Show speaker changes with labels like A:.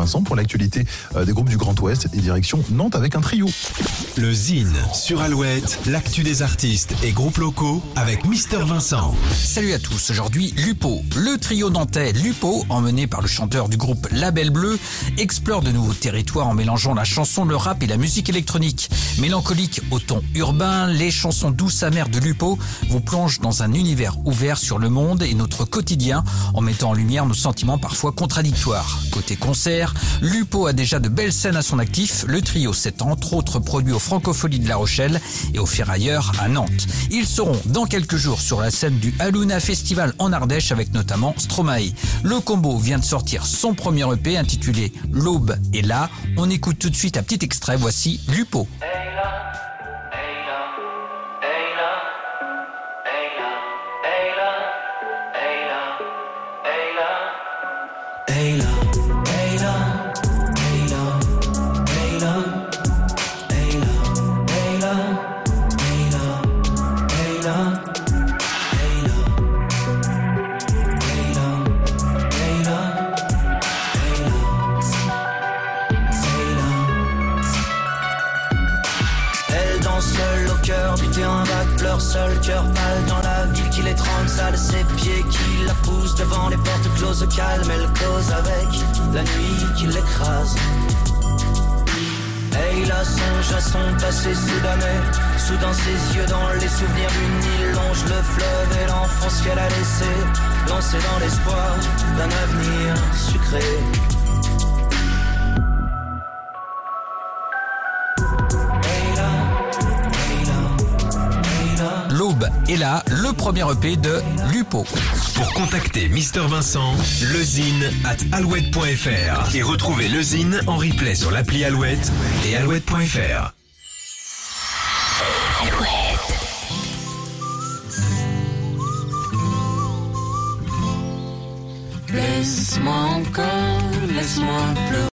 A: Vincent pour l'actualité euh, des groupes du Grand Ouest et direction Nantes avec un trio.
B: Le Zine sur Alouette, l'actu des artistes et groupes locaux avec Mister Vincent.
C: Salut à tous, aujourd'hui Lupo. Le trio nantais Lupo, emmené par le chanteur du groupe Label Bleu, explore de nouveaux territoires en mélangeant la chanson, le rap et la musique électronique. Mélancolique au ton urbain, les chansons douces amères de Lupo vous plongent dans un univers ouvert sur le monde et notre quotidien en mettant en lumière nos sentiments parfois contradictoires. Côté concert, Lupo a déjà de belles scènes à son actif. Le trio s'est entre autres produit au Francopholies de La Rochelle et au Ferrailleur à Nantes. Ils seront dans quelques jours sur la scène du Aluna Festival en Ardèche avec notamment Stromae. Le combo vient de sortir son premier EP intitulé L'aube est là. On écoute tout de suite un petit extrait. Voici Lupo.
D: Seul, cœur pâle dans la ville qui l'étrangle, sale ses pieds qui la poussent devant les portes closes, calme, elle cause avec la nuit qui l'écrase. Et il a songe à son passé soudanais, soudain ses yeux dans les souvenirs d'une île longe le fleuve et l'enfance qu'elle a laissé, lancée dans l'espoir d'un avenir sucré.
C: Est là, le premier EP de Lupo.
B: Pour contacter Mister Vincent, lezine at alouette.fr et retrouver le Zine en replay sur l'appli Alouette et alouette.fr.
D: Laisse-moi encore, laisse-moi pleurer.